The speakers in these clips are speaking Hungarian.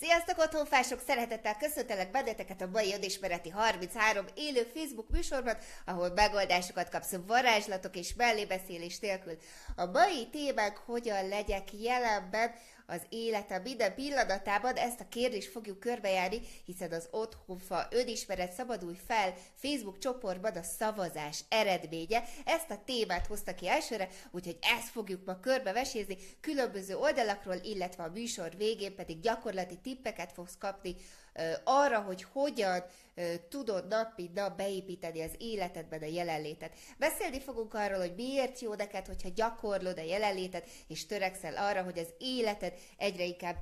Sziasztok, otthonfások! Szeretettel köszöntelek benneteket a mai önismereti 33 élő Facebook műsorban, ahol megoldásokat kapsz varázslatok és mellébeszélés nélkül. A mai témánk hogyan legyek jelenben az életem minden pillanatában, ezt a kérdést fogjuk körbejárni, hiszen az Otthonfa önismeret szabadulj fel Facebook csoportban a szavazás eredménye. Ezt a témát hozta ki elsőre, úgyhogy ezt fogjuk ma körbevesézni különböző oldalakról, illetve a műsor végén pedig gyakorlati tippeket fogsz kapni arra, hogy hogyan tudod nap nap beépíteni az életedben a jelenlétet. Beszélni fogunk arról, hogy miért jó neked, hogyha gyakorlod a jelenlétet, és törekszel arra, hogy az életed egyre inkább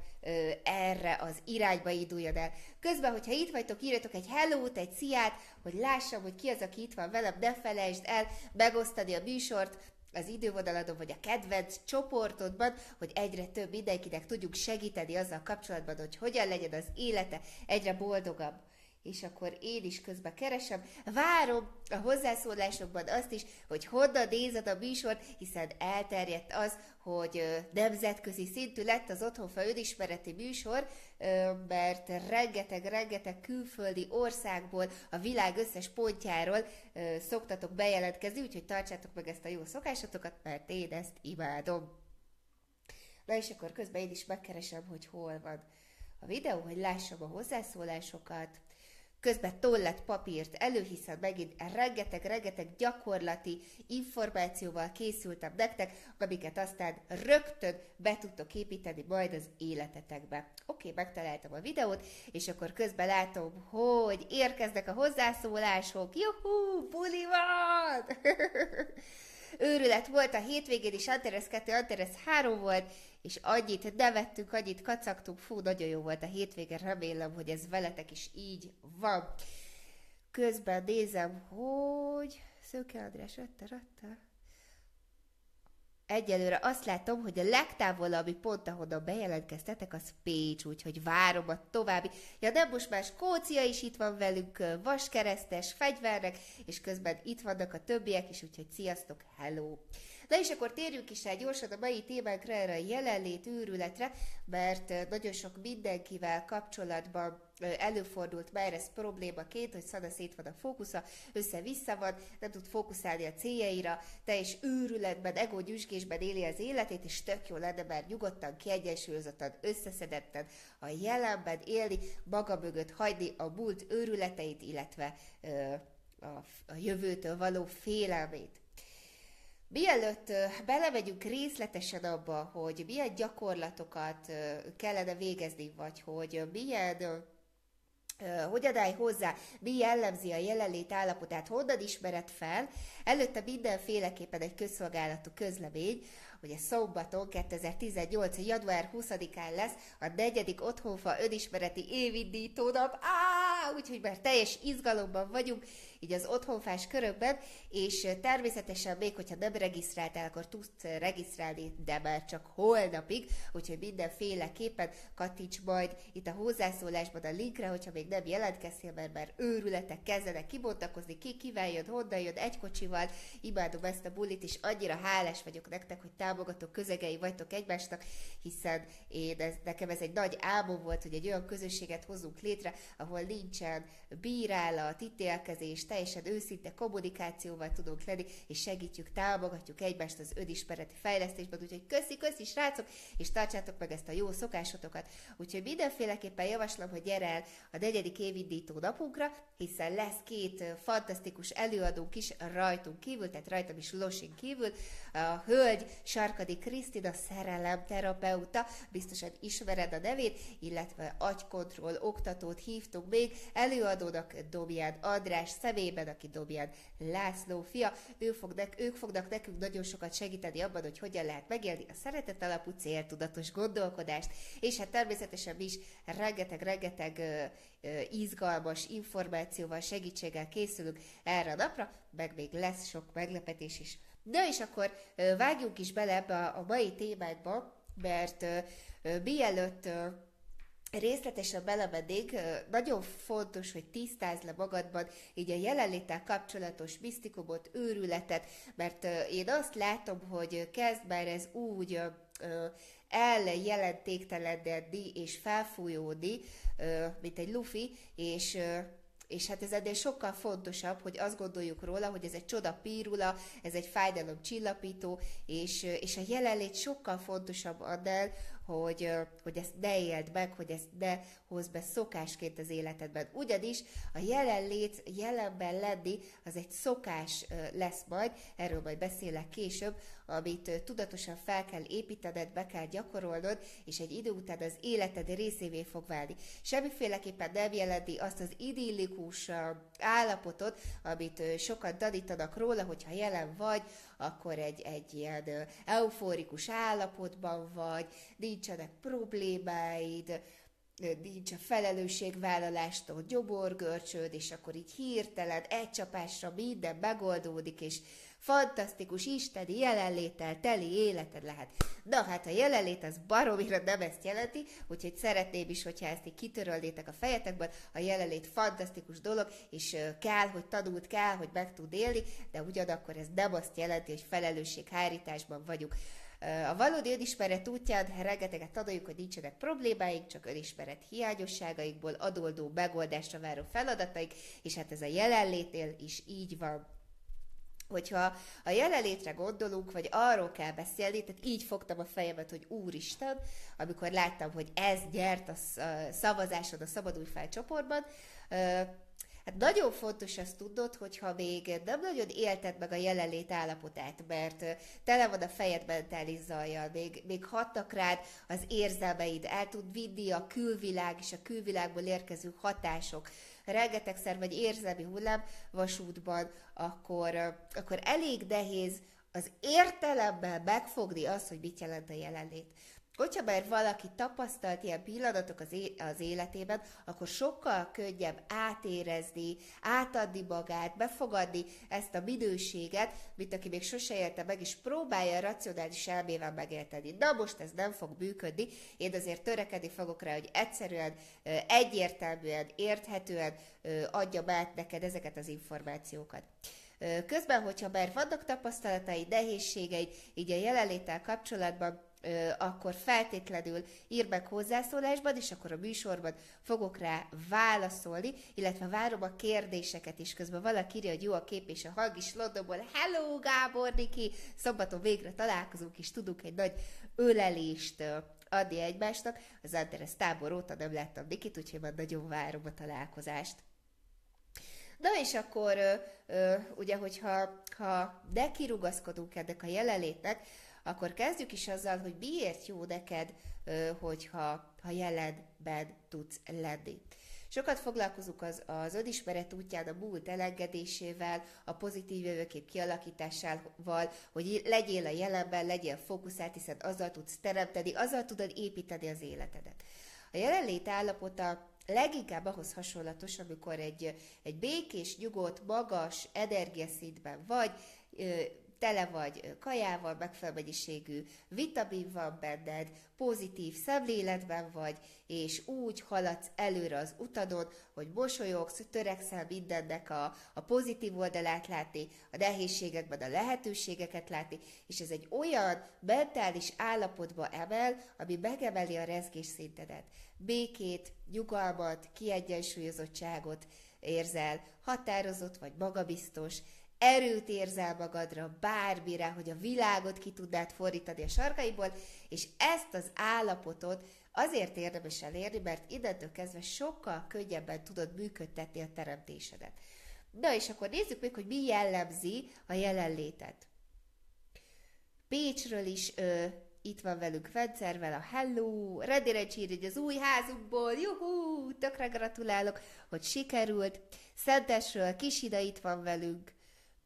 erre az irányba induljon el. Közben, hogyha itt vagytok, írjatok egy hello egy sziát, hogy lássam, hogy ki az, aki itt van velem, ne felejtsd el megosztani a műsort, az idővonaladon, vagy a kedvenc csoportodban, hogy egyre több mindenkinek tudjuk segíteni azzal kapcsolatban, hogy hogyan legyen az élete egyre boldogabb és akkor én is közben keresem. Várom a hozzászólásokban azt is, hogy honnan nézed a műsort, hiszen elterjedt az, hogy nemzetközi szintű lett az Otthonfa önismereti műsor, mert rengeteg-rengeteg külföldi országból, a világ összes pontjáról szoktatok bejelentkezni, úgyhogy tartsátok meg ezt a jó szokásotokat, mert én ezt imádom. Na és akkor közben én is megkeresem, hogy hol van a videó, hogy lássam a hozzászólásokat, közben tollat papírt elő, hiszen megint rengeteg-rengeteg gyakorlati információval készültem nektek, amiket aztán rögtön be tudtok építeni majd az életetekbe. Oké, megtaláltam a videót, és akkor közben látom, hogy érkeznek a hozzászólások. Juhú, buli van! Őrület volt a hétvégén is, Antares 2, Antares 3 volt, és annyit nevettünk, annyit kacagtunk, fú, nagyon jó volt a hétvége, remélem, hogy ez veletek is így van. Közben nézem, hogy Szőke András, ötte, ötte. Egyelőre azt látom, hogy a legtávolabbi pont, ahonnan bejelentkeztetek, az Pécs, úgyhogy várom a további. Ja, de most már Skócia is itt van velünk, vaskeresztes fegyvernek, és közben itt vannak a többiek is, úgyhogy sziasztok, hello! Na és akkor térjünk is el gyorsan a mai témánkra, erre a jelenlét őrületre, mert nagyon sok mindenkivel kapcsolatban előfordult már ez problémaként, hogy Szana szét van a fókusza, össze-vissza van, nem tud fókuszálni a céljaira, teljes őrületben, ego gyüzsgésben éli az életét, és tök jó lenne már nyugodtan, kiegyensúlyozottan, összeszedetten a jelenben élni, maga mögött hagyni a múlt őrületeit, illetve ö, a, a jövőtől való félelmét. Mielőtt belemegyünk részletesen abba, hogy milyen gyakorlatokat kellene végezni, vagy hogy milyen hogyan állj hozzá, mi jellemzi a jelenlét állapotát, honnan ismered fel, előtte mindenféleképpen egy közszolgálatú közlemény, hogy a szombaton 2018. január 20-án lesz a negyedik otthonfa önismereti évindító nap, Á, úgyhogy már teljes izgalomban vagyunk, így az otthonfás körökben, és természetesen még, hogyha nem regisztráltál, akkor tudsz regisztrálni, de már csak holnapig, úgyhogy mindenféleképpen kattints majd itt a hozzászólásban a linkre, hogyha még nem jelentkeztél, mert már őrületek kezdenek kibontakozni, ki kivel jön, honnan jön, egy kocsival, imádom ezt a bulit, és annyira hálás vagyok nektek, hogy támogató közegei vagytok egymásnak, hiszen én, ez, nekem ez egy nagy álmom volt, hogy egy olyan közösséget hozzunk létre, ahol nincsen bírálat, ítélkezés, teljesen őszinte kommunikációval tudunk lenni, és segítjük, támogatjuk egymást az önismereti fejlesztésben, úgyhogy köszi, köszi, srácok, és tartsátok meg ezt a jó szokásotokat. Úgyhogy mindenféleképpen javaslom, hogy gyere el a negyedik évindító napunkra, hiszen lesz két fantasztikus előadónk is rajtunk kívül, tehát rajtam is Losin kívül. A hölgy Sarkadi Krisztina szerelem terapeuta, biztosan ismered a nevét, illetve agykontroll oktatót hívtunk még, előadónak Dobián András személy nevében, aki Dobján László fia, ő fog nek, ők fognak nekünk nagyon sokat segíteni abban, hogy hogyan lehet megélni a szeretet alapú céltudatos gondolkodást, és hát természetesen mi is rengeteg-rengeteg izgalmas információval, segítséggel készülünk erre a napra, meg még lesz sok meglepetés is. De és akkor vágjunk is bele ebbe a, mai témákba, mert mielőtt részletesen belemennék, nagyon fontos, hogy tisztázd le magadban így a jelenléttel kapcsolatos misztikumot, őrületet, mert én azt látom, hogy kezd már ez úgy eljelentéktelenedni és felfújódni, mint egy lufi, és és hát ez ennél sokkal fontosabb, hogy azt gondoljuk róla, hogy ez egy csoda pírula, ez egy fájdalom csillapító, és, és a jelenlét sokkal fontosabb annál, hogy, hogy ezt ne éld meg, hogy ezt ne hozd be szokásként az életedben. Ugyanis a jelenlét, jelenben lenni, az egy szokás lesz majd, erről majd beszélek később, amit tudatosan fel kell építened, be kell gyakorolnod, és egy idő után az életed részévé fog válni. Semmiféleképpen nem jelenti azt az idillikus állapotot, amit sokan tanítanak róla, hogyha jelen vagy, akkor egy, egy ilyen euforikus állapotban vagy, nincsenek problémáid, nincs a felelősségvállalástól gyoborgörcsöd, és akkor így hirtelen egy csapásra minden megoldódik, és fantasztikus isteni jelenléttel teli életed lehet. Na hát a jelenlét az baromira nem ezt jelenti, úgyhogy szeretném is, hogyha ezt így kitörölnétek a fejetekből, a jelenlét fantasztikus dolog, és kell, hogy tanult, kell, hogy meg tud élni, de ugyanakkor ez nem azt jelenti, hogy felelősséghárításban vagyunk. A valódi önismeret útján rengeteget tanuljuk, hogy nincsenek problémáink, csak önismeret hiányosságaikból adódó megoldásra váró feladataik, és hát ez a jelenlétnél is így van. Hogyha a jelenlétre gondolunk, vagy arról kell beszélni, tehát így fogtam a fejemet, hogy Úristen, amikor láttam, hogy ez gyert a szavazásod a Szabadulj fel csoportban, Hát nagyon fontos azt tudnod, hogyha még nem nagyon élted meg a jelenlét állapotát, mert tele van a fejed mentális zajjal, még, még hatnak rád az érzelmeid, el tud vinni a külvilág és a külvilágból érkező hatások, rengetegszer vagy érzelmi hullám vasútban, akkor, akkor elég nehéz az értelemmel megfogni azt, hogy mit jelent a jelenlét. Hogyha már valaki tapasztalt ilyen pillanatok az, életében, akkor sokkal könnyebb átérezni, átadni magát, befogadni ezt a minőséget, mint aki még sose élte meg, és próbálja racionális elmével megérteni. Na most ez nem fog működni, én azért törekedni fogok rá, hogy egyszerűen, egyértelműen, érthetően adjam át neked ezeket az információkat. Közben, hogyha már vannak tapasztalatai, nehézségei, így a jelenléttel kapcsolatban, akkor feltétlenül ír meg hozzászólásban, és akkor a műsorban fogok rá válaszolni, illetve várom a kérdéseket is. Közben valaki írja, hogy jó a kép és a hang is Londonból. Hello, Gábor Niki! Szombaton végre találkozunk, és tudunk egy nagy ölelést adni egymásnak. Az Anderes tábor óta nem láttam Nikit, úgyhogy már nagyon várom a találkozást. Na és akkor ö, ö, ugye, hogyha ha de kirugaszkodunk ennek a jelenlétnek, akkor kezdjük is azzal, hogy miért jó neked, hogyha ha jelenben tudsz lenni. Sokat foglalkozunk az, az önismeret útján a múlt elengedésével, a pozitív jövőkép kialakításával, hogy legyél a jelenben, legyél fókuszált, hiszen azzal tudsz teremteni, azzal tudod építeni az életedet. A jelenlét állapota leginkább ahhoz hasonlatos, amikor egy, egy békés, nyugodt, magas energiaszintben vagy, tele vagy kajával, megfelelő mennyiségű vitamin van benned, pozitív szemléletben vagy, és úgy haladsz előre az utadon, hogy mosolyogsz, törekszel mindennek a, a pozitív oldalát látni, a nehézségekben a lehetőségeket látni, és ez egy olyan mentális állapotba emel, ami megemeli a rezgés szintedet. Békét, nyugalmat, kiegyensúlyozottságot érzel, határozott vagy magabiztos, erőt érzel magadra, bármire, hogy a világot ki tudnád fordítani a sarkaiból, és ezt az állapotot azért érdemes elérni, mert innentől kezdve sokkal könnyebben tudod működtetni a teremtésedet. Na és akkor nézzük meg, hogy mi jellemzi a jelenlétet. Pécsről is ö, itt van velünk Vencervel a Hello, Redire hogy az új házunkból, juhú, tökre gratulálok, hogy sikerült. Szentesről Kisida itt van velünk,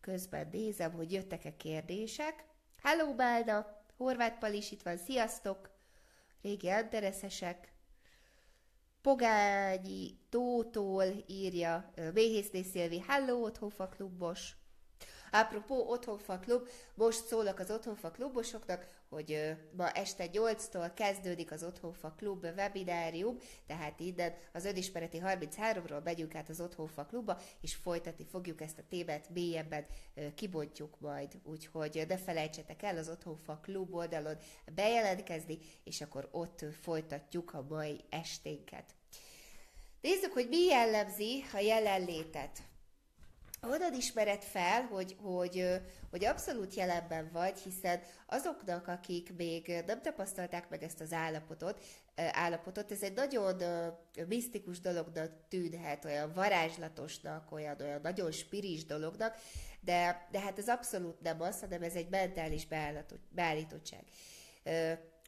Közben nézem, hogy jöttek-e kérdések. Hello, Bálda! Horváth Pal is itt van, sziasztok! Régi andereszesek. Pogányi Tótól írja Méhészné Szilvi, hello, Otthonfa klubos. Apropó Otthonfa Klub, most szólok az Otthonfa Klubosoknak, hogy ma este 8-tól kezdődik az Otthonfa Klub webinárium, tehát innen az önismereti 33-ról megyünk át az Otthonfa Klubba, és folytatni fogjuk ezt a témát, mélyebben kibontjuk majd. Úgyhogy ne felejtsetek el az Otthonfa Klub oldalon bejelentkezni, és akkor ott folytatjuk a mai esténket. Nézzük, hogy mi jellemzi a jelenlétet oda ismered fel, hogy, hogy, hogy abszolút jelenben vagy, hiszen azoknak, akik még nem tapasztalták meg ezt az állapotot, állapotot, ez egy nagyon misztikus dolognak tűnhet, olyan varázslatosnak, olyan, olyan nagyon spiris dolognak, de, de hát ez abszolút nem az, hanem ez egy mentális beállítottság.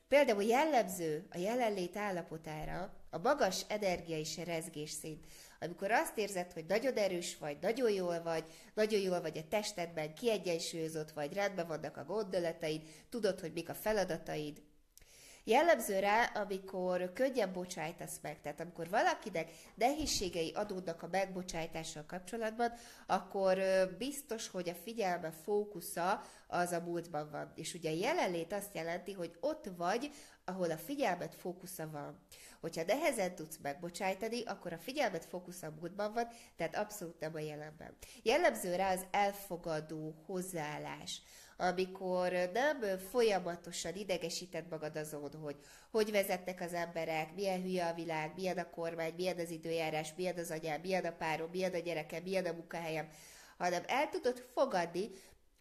Például jellemző a jelenlét állapotára a magas energia és rezgés szint. Amikor azt érzed, hogy nagyon erős vagy, nagyon jól vagy, nagyon jól vagy a testedben, kiegyensúlyozott vagy, rendben vannak a gondolataid, tudod, hogy mik a feladataid, Jellemző rá, amikor könnyen bocsájtasz meg, tehát amikor valakinek nehézségei adódnak a megbocsájtással kapcsolatban, akkor biztos, hogy a figyelme fókusza az a múltban van. És ugye a jelenlét azt jelenti, hogy ott vagy, ahol a figyelmet fókusza van. Hogyha nehezen tudsz megbocsájtani, akkor a figyelmet fókusz a múltban van, tehát abszolút nem a jelenben. Jellemző rá az elfogadó hozzáállás amikor nem folyamatosan idegesíted magad azon, hogy hogy vezetnek az emberek, milyen hülye a világ, milyen a kormány, milyen az időjárás, milyen az anyám, milyen a párom, milyen a gyerekem, milyen a munkahelyem, hanem el tudod fogadni,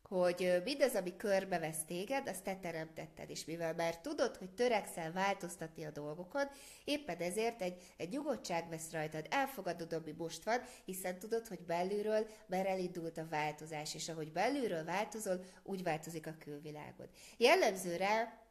hogy mindaz, ami körbevesz téged, azt te teremtetted, és mivel már tudod, hogy törekszel változtatni a dolgokon, éppen ezért egy, egy nyugodtság vesz rajtad, elfogadod, ami most van, hiszen tudod, hogy belülről már elindult a változás, és ahogy belülről változol, úgy változik a külvilágod. Jellemző rá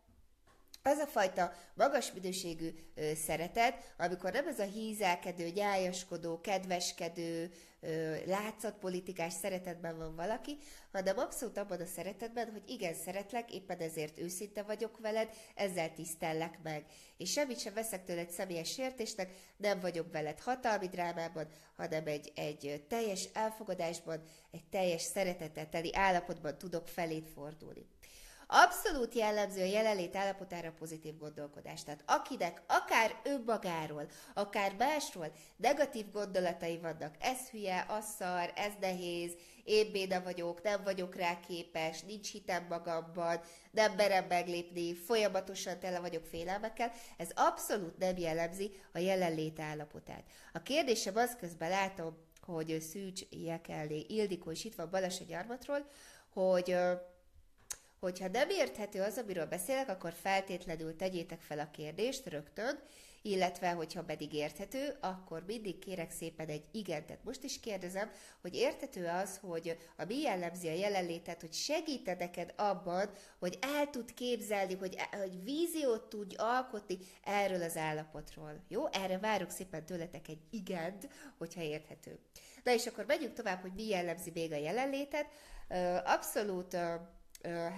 az a fajta magas minőségű ö, szeretet, amikor nem ez a hízelkedő, nyájaskodó, kedveskedő, ö, látszatpolitikás szeretetben van valaki, hanem abszolút abban a szeretetben, hogy igen, szeretlek, éppen ezért őszinte vagyok veled, ezzel tisztellek meg. És semmit sem veszek tőled személyes sértésnek, nem vagyok veled hatalmi drámában, hanem egy, egy teljes elfogadásban, egy teljes szeretettel teli állapotban tudok felét fordulni. Abszolút jellemző a jelenlét állapotára pozitív gondolkodás. Tehát akinek akár önmagáról, akár másról negatív gondolatai vannak, ez hülye, az szar, ez nehéz, én béna vagyok, nem vagyok rá képes, nincs hitem magamban, nem merem meglépni, folyamatosan tele vagyok félelmekkel, ez abszolút nem jellemzi a jelenlét állapotát. A kérdésem az közben látom, hogy Szűcs Jekelné Ildikó is itt van Balassa gyarmatról, hogy Hogyha nem érthető az, amiről beszélek, akkor feltétlenül tegyétek fel a kérdést rögtön, illetve, hogyha pedig érthető, akkor mindig kérek szépen egy igen. Tehát most is kérdezem, hogy érthető az, hogy a mi jellemzi a jelenlétet, hogy segít neked abban, hogy el tud képzelni, hogy, hogy víziót tudj alkotni erről az állapotról. Jó? Erre várok szépen tőletek egy igent, hogyha érthető. Na és akkor megyünk tovább, hogy mi jellemzi még a jelenlétet. Abszolút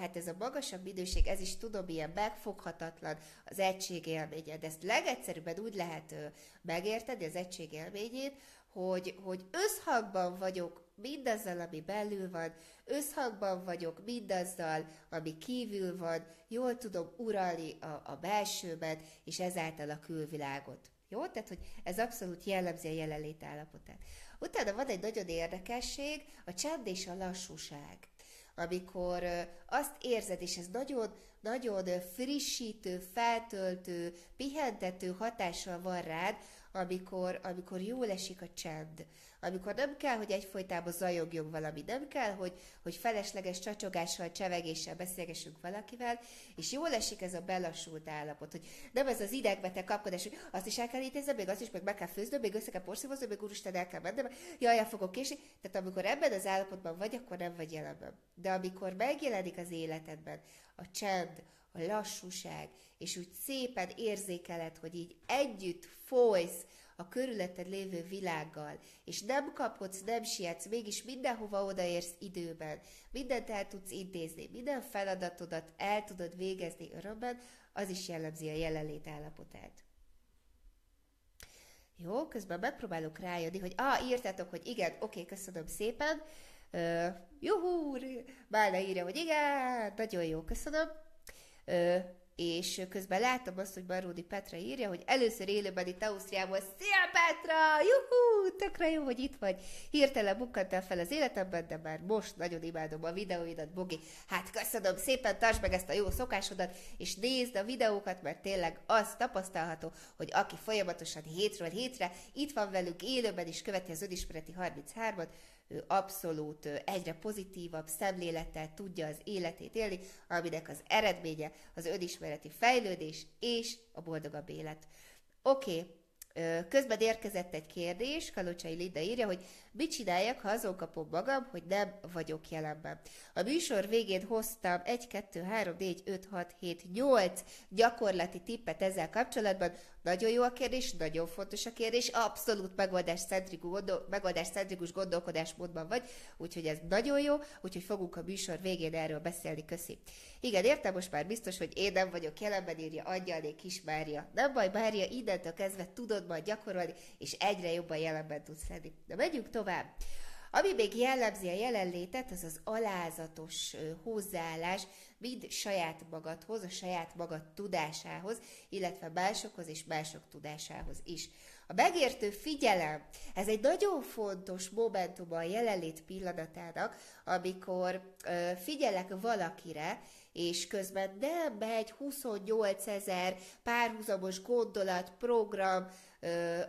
hát ez a magasabb időség, ez is tudom, ilyen megfoghatatlan az egységélménye, de ezt legegyszerűbben úgy lehet megérteni az egységélményét, hogy, hogy összhangban vagyok mindazzal, ami belül van, összhangban vagyok mindazzal, ami kívül van, jól tudom uralni a, a belsőben, és ezáltal a külvilágot. Jó? Tehát, hogy ez abszolút jellemzi a jelenlét állapotát. Utána van egy nagyon érdekesség, a csend és a lassúság amikor azt érzed, és ez nagyon, nagyon frissítő, feltöltő, pihentető hatással van rád, amikor, amikor jól esik a csend, amikor nem kell, hogy egyfolytában zajogjon valami, nem kell, hogy, hogy felesleges csacsogással, csevegéssel beszélgessünk valakivel, és jól esik ez a belassult állapot, hogy nem ez az idegbeteg kapkodás, hogy azt is el kell intézni, még azt is meg meg kell főzni, még össze kell porszívozni, még úristen el kell mennem, jaj, el fogok késni. Tehát amikor ebben az állapotban vagy, akkor nem vagy jelenben. De amikor megjelenik az életedben a csend, a lassúság, és úgy szépen érzékeled, hogy így együtt folysz a körülötted lévő világgal, és nem kapodsz, nem sietsz, mégis mindenhova odaérsz időben, mindent el tudsz intézni, minden feladatodat el tudod végezni örömben, az is jellemzi a jelenlét állapotát. Jó, közben megpróbálok rájönni, hogy ah, írtátok, hogy igen, oké, köszönöm szépen, Ö, juhú, Bálna írja, hogy igen, nagyon jó, köszönöm. És közben látom azt, hogy Baródi Petra írja, hogy először élőben itt Ausztriából, Szia Petra! Juhú! Tökre jó, hogy itt vagy. Hirtelen bukkantál fel az életemben, de már most nagyon imádom a videóidat, Bogi. Hát köszönöm szépen, tartsd meg ezt a jó szokásodat, és nézd a videókat, mert tényleg az tapasztalható, hogy aki folyamatosan hétről hétre itt van velünk élőben, és követi az önismereti 33-at, ő abszolút egyre pozitívabb szemlélettel tudja az életét élni, aminek az eredménye az önismereti fejlődés és a boldogabb élet. Oké, okay. Közben érkezett egy kérdés, Kalocsai Lida írja, hogy mit csináljak, ha azon kapom magam, hogy nem vagyok jelenben. A műsor végén hoztam 1, 2, 3, 4, 5, 6, 7, 8 gyakorlati tippet ezzel kapcsolatban. Nagyon jó a kérdés, nagyon fontos a kérdés, abszolút megoldás centrikus, gondol, megoldás centrikus gondolkodásmódban vagy, úgyhogy ez nagyon jó, úgyhogy fogunk a műsor végén erről beszélni, köszi. Igen, értem most már biztos, hogy én nem vagyok jelenben, írja Angyalné Kis Mária. Nem baj, Mária, innentől kezdve tudod majd gyakorolni, és egyre jobban jelenben tudsz lenni. De megyünk tovább. Ami még jellemzi a jelenlétet, az az alázatos hozzáállás, mind saját magadhoz, a saját magad tudásához, illetve másokhoz és mások tudásához is. A megértő figyelem, ez egy nagyon fontos momentum a jelenlét pillanatának, amikor ö, figyelek valakire, és közben nem megy 28 ezer párhuzamos gondolat, program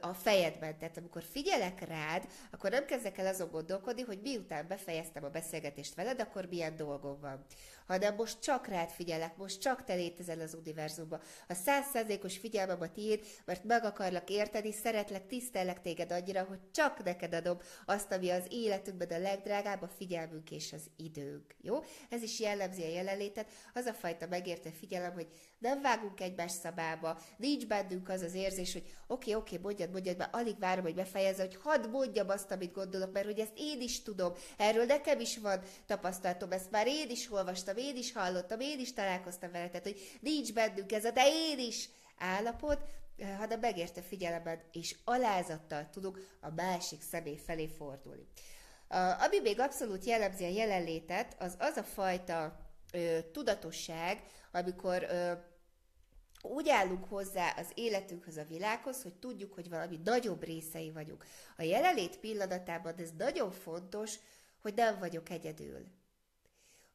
a fejedben. Tehát amikor figyelek rád, akkor nem kezdek el azon gondolkodni, hogy miután befejeztem a beszélgetést veled, akkor milyen dolgom van hanem most csak rád figyelek, most csak te létezel az univerzumban. A százszerzékos figyelmem a tiéd, mert meg akarlak érteni, szeretlek, tisztellek téged annyira, hogy csak neked adom azt, ami az életünkben a legdrágább, a figyelmünk és az időnk. Jó? Ez is jellemzi a jelenlétet, az a fajta megértő figyelem, hogy nem vágunk egymás szabába, nincs bennünk az az érzés, hogy oké, okay, oké, mondjad, mondjad, mert alig várom, hogy befejezze, hogy hadd mondjam azt, amit gondolok, mert hogy ezt én is tudom, erről nekem is van tapasztalatom, ezt már én is olvastam, én is hallottam, én is találkoztam vele, tehát hogy nincs bennünk ez a de én is állapot, hanem megérte figyelemben és alázattal tudunk a másik személy felé fordulni. Ami még abszolút jellemzi a jelenlétet, az az a fajta ö, tudatosság, amikor ö, úgy állunk hozzá az életünkhöz, a világhoz, hogy tudjuk, hogy valami nagyobb részei vagyunk. A jelenlét pillanatában ez nagyon fontos, hogy nem vagyok egyedül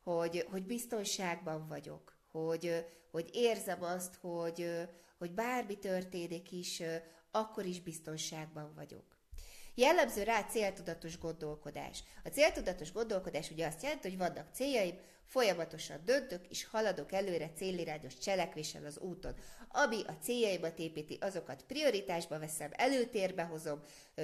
hogy, hogy biztonságban vagyok, hogy, hogy érzem azt, hogy, hogy bármi történik is, akkor is biztonságban vagyok. Jellemző rá céltudatos gondolkodás. A céltudatos gondolkodás ugye azt jelenti, hogy vannak céljaim, folyamatosan döntök és haladok előre célirányos cselekvéssel az úton. Ami a céljaimat építi, azokat prioritásba veszem, előtérbe hozom,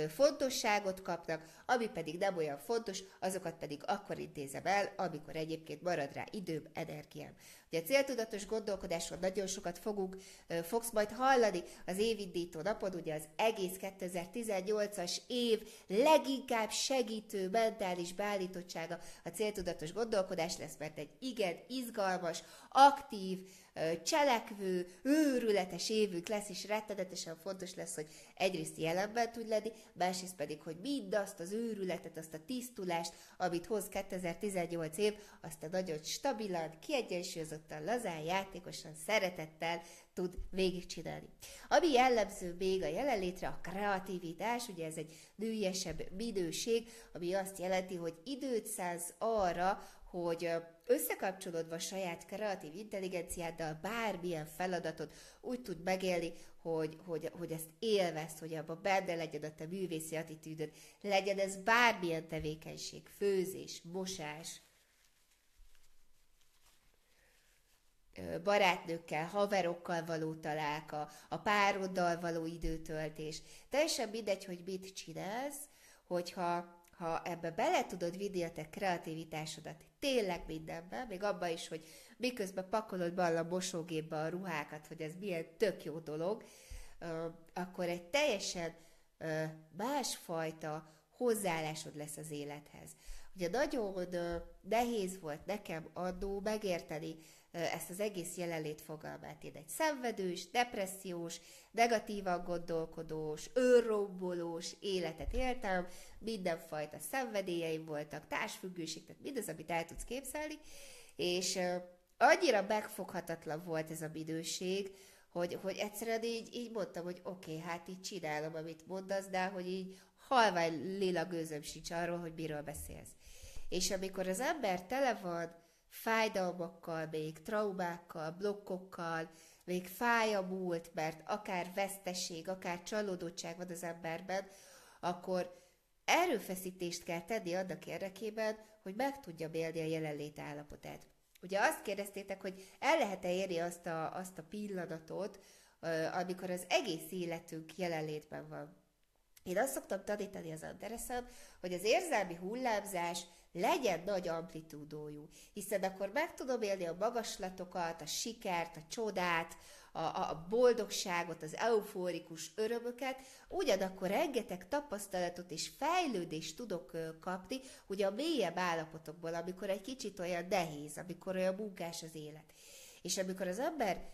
fontosságot kapnak, ami pedig nem olyan fontos, azokat pedig akkor intézem el, amikor egyébként marad rá időm, energiám. Ugye a céltudatos gondolkodásról nagyon sokat fogunk, fogsz majd hallani az évindító napod, ugye az egész 2018-as év leginkább segítő mentális beállítottsága a céltudatos gondolkodás lesz, mert egy igen izgalmas, aktív, cselekvő, őrületes évük lesz, és rettenetesen fontos lesz, hogy egyrészt jelenben tud lenni, másrészt pedig, hogy mindazt az őrületet, azt a tisztulást, amit hoz 2018 év, azt a nagyon stabilan, kiegyensúlyozottan, lazán, játékosan, szeretettel tud végigcsinálni. Ami jellemző még a jelenlétre, a kreativitás, ugye ez egy nőiesebb minőség, ami azt jelenti, hogy időt szánsz arra, hogy összekapcsolódva saját kreatív intelligenciáddal bármilyen feladatot úgy tud megélni, hogy, hogy, hogy ezt élvezd, hogy abban benne legyen a te művészi attitűdöd, legyen ez bármilyen tevékenység, főzés, mosás, barátnőkkel, haverokkal való találka, a pároddal való időtöltés. Teljesen mindegy, hogy mit csinálsz, hogyha ha ebbe bele tudod vinni a te kreativitásodat, tényleg mindenbe, még abba is, hogy miközben pakolod be a mosógépbe a ruhákat, hogy ez milyen tök jó dolog, akkor egy teljesen másfajta hozzáállásod lesz az élethez. Ugye nagyon nehéz volt nekem adó megérteni ezt az egész jelenlét fogalmát. Én egy szenvedős, depressziós, negatívan gondolkodós, őrrombolós életet éltem, mindenfajta szenvedélyeim voltak, társfüggőség, tehát mindez, amit el tudsz képzelni, és annyira megfoghatatlan volt ez a minőség, hogy, hogy egyszerűen így, így mondtam, hogy oké, okay, hát így csinálom, amit mondasz, de hogy így halvány lila gőzöm sincs arról, hogy miről beszélsz. És amikor az ember tele van fájdalmakkal, még traumákkal, blokkokkal, még fáj a múlt, mert akár veszteség, akár csalódottság van az emberben, akkor erőfeszítést kell tenni annak érdekében, hogy meg tudja élni a jelenlét állapotát. Ugye azt kérdeztétek, hogy el lehet-e érni azt a, azt a pillanatot, amikor az egész életünk jelenlétben van. Én azt szoktam tanítani az Anderesen, hogy az érzelmi hullámzás legyen nagy amplitúdójú, hiszen akkor meg tudom élni a magaslatokat, a sikert, a csodát, a, a boldogságot, az eufórikus örömöket, ugyanakkor rengeteg tapasztalatot és fejlődést tudok kapni, ugye a mélyebb állapotokból, amikor egy kicsit olyan nehéz, amikor olyan munkás az élet. És amikor az ember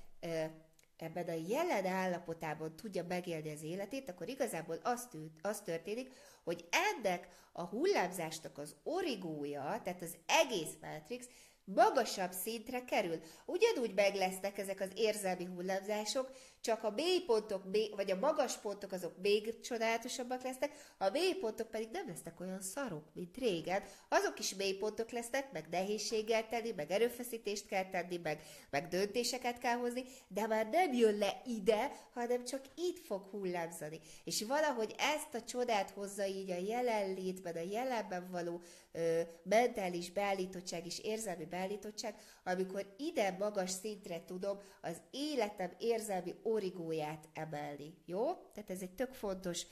ebben a jelen állapotában tudja megélni az életét, akkor igazából az, tűnt, az történik, hogy ennek a hullámzásnak az origója, tehát az egész Matrix magasabb szintre kerül. Ugyanúgy meg lesznek ezek az érzelmi hullámzások, csak a mélypontok, vagy a magas pontok azok még csodálatosabbak lesznek, a mélypontok pedig nem lesznek olyan szarok, mint régen. Azok is mélypontok lesznek, meg nehézséggel tenni, meg erőfeszítést kell tenni, meg, meg döntéseket kell hozni, de már nem jön le ide, hanem csak itt fog hullámzani. És valahogy ezt a csodát hozza így a jelenlétben, a jelenben való ö, mentális beállítottság és érzelmi beállítottság, amikor ide magas szintre tudom az életem érzelmi origóját emelni. Jó? Tehát ez egy tök fontos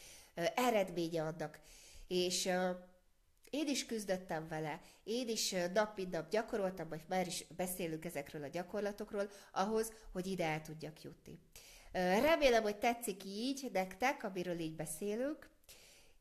eredménye annak. És én is küzdöttem vele, én is nap mint nap gyakoroltam, vagy már is beszélünk ezekről a gyakorlatokról, ahhoz, hogy ide el tudjak jutni. Remélem, hogy tetszik így nektek, amiről így beszélünk,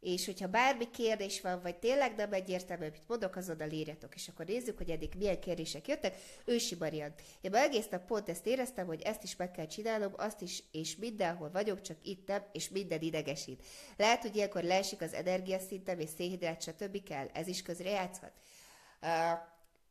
és hogyha bármi kérdés van, vagy tényleg nem egyértelmű, amit mondok, az oda írjatok, és akkor nézzük, hogy eddig milyen kérdések jöttek. Ősi Marian. Én már egész nap pont ezt éreztem, hogy ezt is meg kell csinálnom, azt is, és mindenhol vagyok, csak itt nem, és minden idegesít. Lehet, hogy ilyenkor leesik az energiaszintem, és szénhidrát, stb. kell. Ez is közre játszhat. Uh,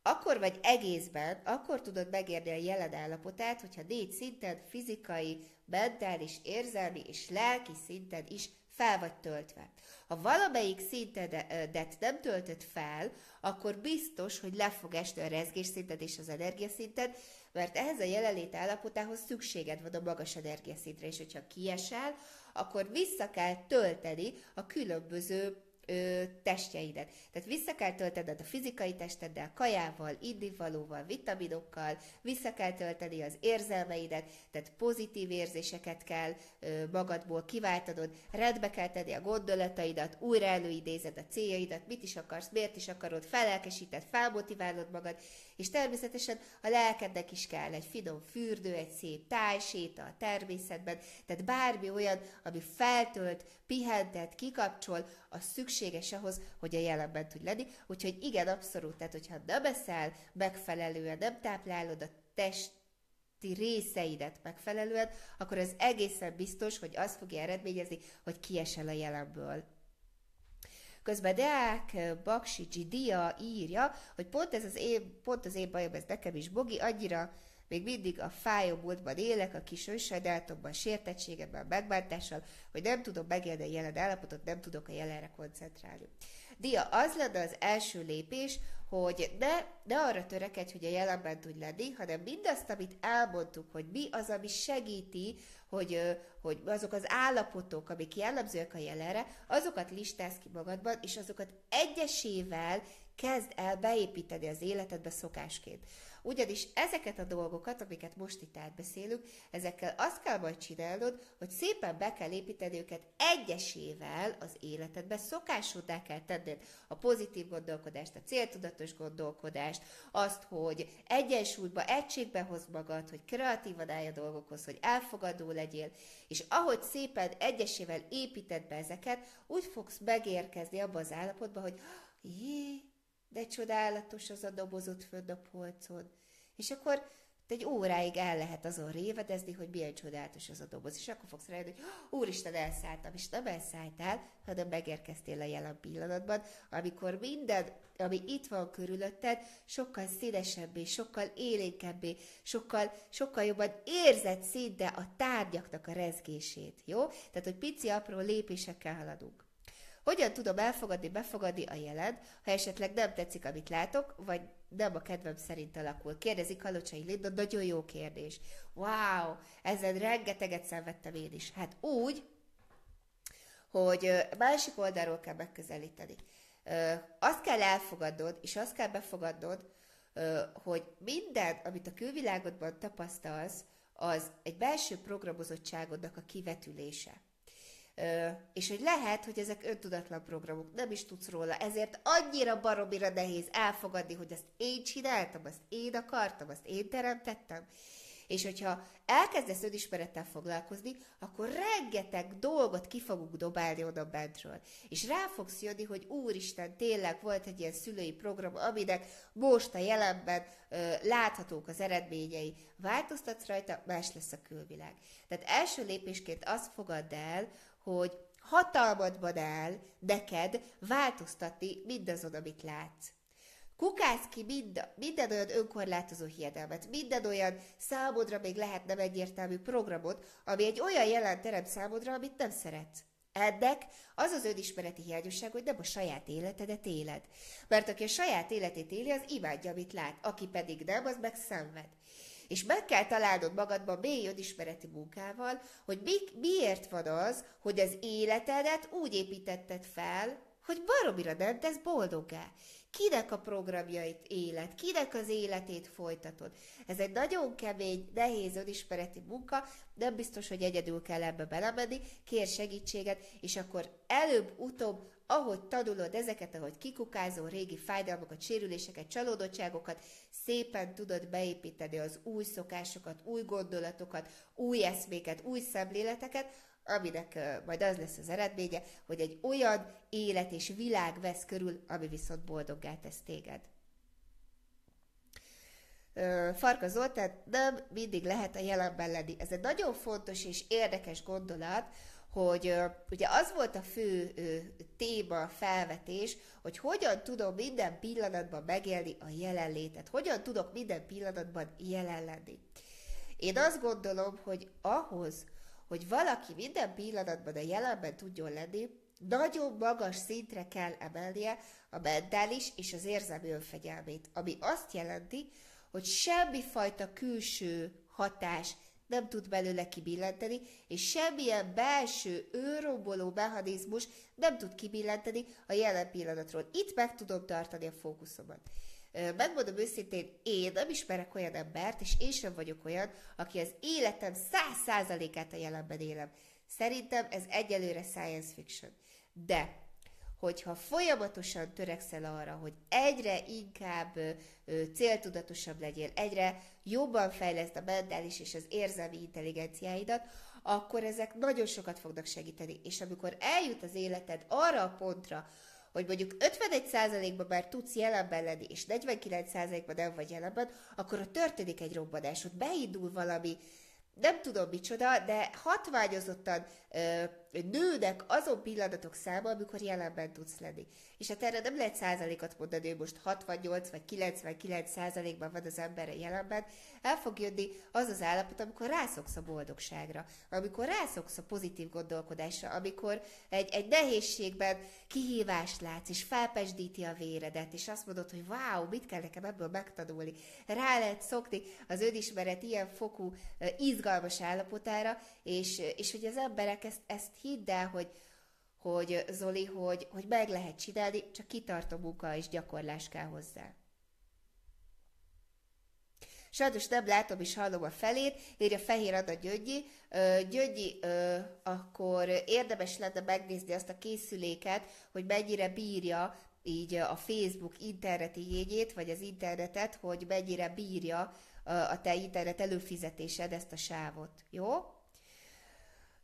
akkor vagy egészben, akkor tudod megérni a jelen állapotát, hogyha négy szinten, fizikai, mentális, érzelmi és lelki szinten is fel vagy töltve. Ha valamelyik szintedet nem töltött fel, akkor biztos, hogy le fog esni a rezgésszinted és az energiaszinted, mert ehhez a jelenlét állapotához szükséged van a magas energiaszintre, és hogyha kiesel, akkor vissza kell tölteni a különböző ö, testjeidet. Tehát vissza kell töltened a fizikai testeddel, kajával, indivalóval, vitaminokkal, vissza kell tölteni az érzelmeidet, tehát pozitív érzéseket kell ö, magadból kiváltanod, rendbe kell tenni a gondolataidat, újra előidézed a céljaidat, mit is akarsz, miért is akarod, felelkesíted, felmotiválod magad, és természetesen a lelkednek is kell egy finom fürdő, egy szép tájséta a természetben, tehát bármi olyan, ami feltölt, pihentet, kikapcsol, az szükséges ahhoz, hogy a jelenben tudj lenni. Úgyhogy igen, abszolút, tehát hogyha nem eszel megfelelően, nem táplálod a test részeidet megfelelően, akkor ez egészen biztos, hogy azt fogja eredményezni, hogy kiesel a jelenből. Közben Deák Baksicsi Dia írja, hogy pont ez az én, pont az én bajom, ez nekem is bogi, annyira még mindig a fájó múltban élek, a kis önsajdálatokban, sértettségemben, megbántással, hogy nem tudom megélni a jelen állapotot, nem tudok a jelenre koncentrálni. Dia, az lenne az első lépés, hogy ne, ne arra törekedj, hogy a jelenben tudj lenni, hanem mindazt, amit elmondtuk, hogy mi az, ami segíti, hogy, hogy azok az állapotok, amik jellemzőek a jelenre, azokat listáz ki magadban, és azokat egyesével kezd el beépíteni az életedbe szokásként. Ugyanis ezeket a dolgokat, amiket most itt átbeszélünk, ezekkel azt kell majd csinálnod, hogy szépen be kell építeni őket egyesével az életedbe, szokásodá kell tenned a pozitív gondolkodást, a céltudatos gondolkodást, azt, hogy egyensúlyba, egységbe hoz magad, hogy kreatívan állj a dolgokhoz, hogy elfogadó legyél, és ahogy szépen egyesével építed be ezeket, úgy fogsz megérkezni abba az állapotba, hogy jé, de csodálatos az a dobozot föld a polcon. És akkor egy óráig el lehet azon révedezni, hogy milyen csodálatos az a doboz. És akkor fogsz rájönni, hogy úristen, elszálltam, és nem elszálltál, hanem megérkeztél a jelen pillanatban, amikor minden, ami itt van körülötted, sokkal színesebbé, sokkal élénkebbé, sokkal, sokkal jobban érzed szinte a tárgyaknak a rezgését, jó? Tehát, hogy pici, apró lépésekkel haladunk. Hogyan tudom elfogadni, befogadni a jelent, ha esetleg nem tetszik, amit látok, vagy nem a kedvem szerint alakul? Kérdezik Kalocsai Linda, nagyon jó kérdés. Wow, ezen rengeteget szenvedtem én is. Hát úgy, hogy másik oldalról kell megközelíteni. Azt kell elfogadnod, és azt kell befogadnod, hogy minden, amit a külvilágodban tapasztalsz, az egy belső programozottságodnak a kivetülése és hogy lehet, hogy ezek öntudatlan programok, nem is tudsz róla, ezért annyira baromira nehéz elfogadni, hogy ezt én csináltam, azt én akartam, azt én teremtettem. És hogyha elkezdesz önismerettel foglalkozni, akkor rengeteg dolgot ki fogunk dobálni oda bentről. És rá fogsz jönni, hogy úristen, tényleg volt egy ilyen szülői program, aminek most a jelenben ö, láthatók az eredményei. Változtatsz rajta, más lesz a külvilág. Tehát első lépésként azt fogadd el, hogy hatalmadban áll neked változtatni mindazon, amit látsz. Kukász ki mind, minden olyan önkorlátozó hiedelmet, minden olyan számodra még lehet nem egyértelmű programot, ami egy olyan jelent terem számodra, amit nem szeretsz. Ennek az az önismereti hiányosság, hogy nem a saját életedet éled. Mert aki a saját életét éli, az imádja, amit lát, aki pedig nem, az meg szenved. És meg kell találnod magadban mély önismereti munkával, hogy mi, miért van az, hogy az életedet úgy építetted fel, hogy baromira nem tesz boldoggá. Kinek a programjait élet, kinek az életét folytatod. Ez egy nagyon kemény, nehéz önismereti munka, nem biztos, hogy egyedül kell ebbe belemenni, kér segítséget, és akkor előbb-utóbb ahogy tanulod ezeket, ahogy kikukázó régi fájdalmakat, sérüléseket, csalódottságokat, szépen tudod beépíteni az új szokásokat, új gondolatokat, új eszméket, új szemléleteket, aminek majd az lesz az eredménye, hogy egy olyan élet és világ vesz körül, ami viszont boldoggá tesz téged. Farka Zoltán nem mindig lehet a jelenben lenni. Ez egy nagyon fontos és érdekes gondolat, hogy ugye az volt a fő téma, felvetés, hogy hogyan tudom minden pillanatban megélni a jelenlétet, hogyan tudok minden pillanatban jelen lenni. Én azt gondolom, hogy ahhoz, hogy valaki minden pillanatban a jelenben tudjon lenni, nagyon magas szintre kell emelnie a mentális és az érzelmi önfegyelmét, ami azt jelenti, hogy semmifajta külső hatás nem tud belőle kibillenteni, és semmilyen belső őromboló mechanizmus nem tud kibillenteni a jelen pillanatról. Itt meg tudom tartani a fókuszomat. Megmondom őszintén, én nem ismerek olyan embert, és én sem vagyok olyan, aki az életem száz százalékát a jelenben élem. Szerintem ez egyelőre science fiction. De hogyha folyamatosan törekszel arra, hogy egyre inkább ö, céltudatosabb legyél, egyre jobban fejleszd a mentális és az érzelmi intelligenciáidat, akkor ezek nagyon sokat fognak segíteni. És amikor eljut az életed arra a pontra, hogy mondjuk 51%-ban már tudsz jelenben lenni, és 49%-ban nem vagy jelenben, akkor a történik egy robbanás, ott beindul valami nem tudom micsoda, de hatványozottan ö, nőnek azon pillanatok száma, amikor jelenben tudsz lenni. És hát erre nem lehet százalékot mondani, hogy most 68 vagy 99 százalékban van az ember jelenben, el fog jönni az az állapot, amikor rászoksz a boldogságra, amikor rászoksz a pozitív gondolkodásra, amikor egy, egy nehézségben kihívást látsz, és felpesdíti a véredet, és azt mondod, hogy wow, mit kell nekem ebből megtanulni. Rá lehet szokni az önismeret ilyen fokú izgalmas állapotára, és, és hogy az emberek ezt, ezt hidd el, hogy, hogy Zoli, hogy, hogy meg lehet csinálni, csak kitartó munka és gyakorlás kell hozzá. Sajnos nem látom és hallom a felét, írja Fehér Ada Gyöngyi. Gyöngyi, akkor érdemes lenne megnézni azt a készüléket, hogy mennyire bírja így a Facebook interneti jegyét, vagy az internetet, hogy mennyire bírja a te internet előfizetésed ezt a sávot. Jó?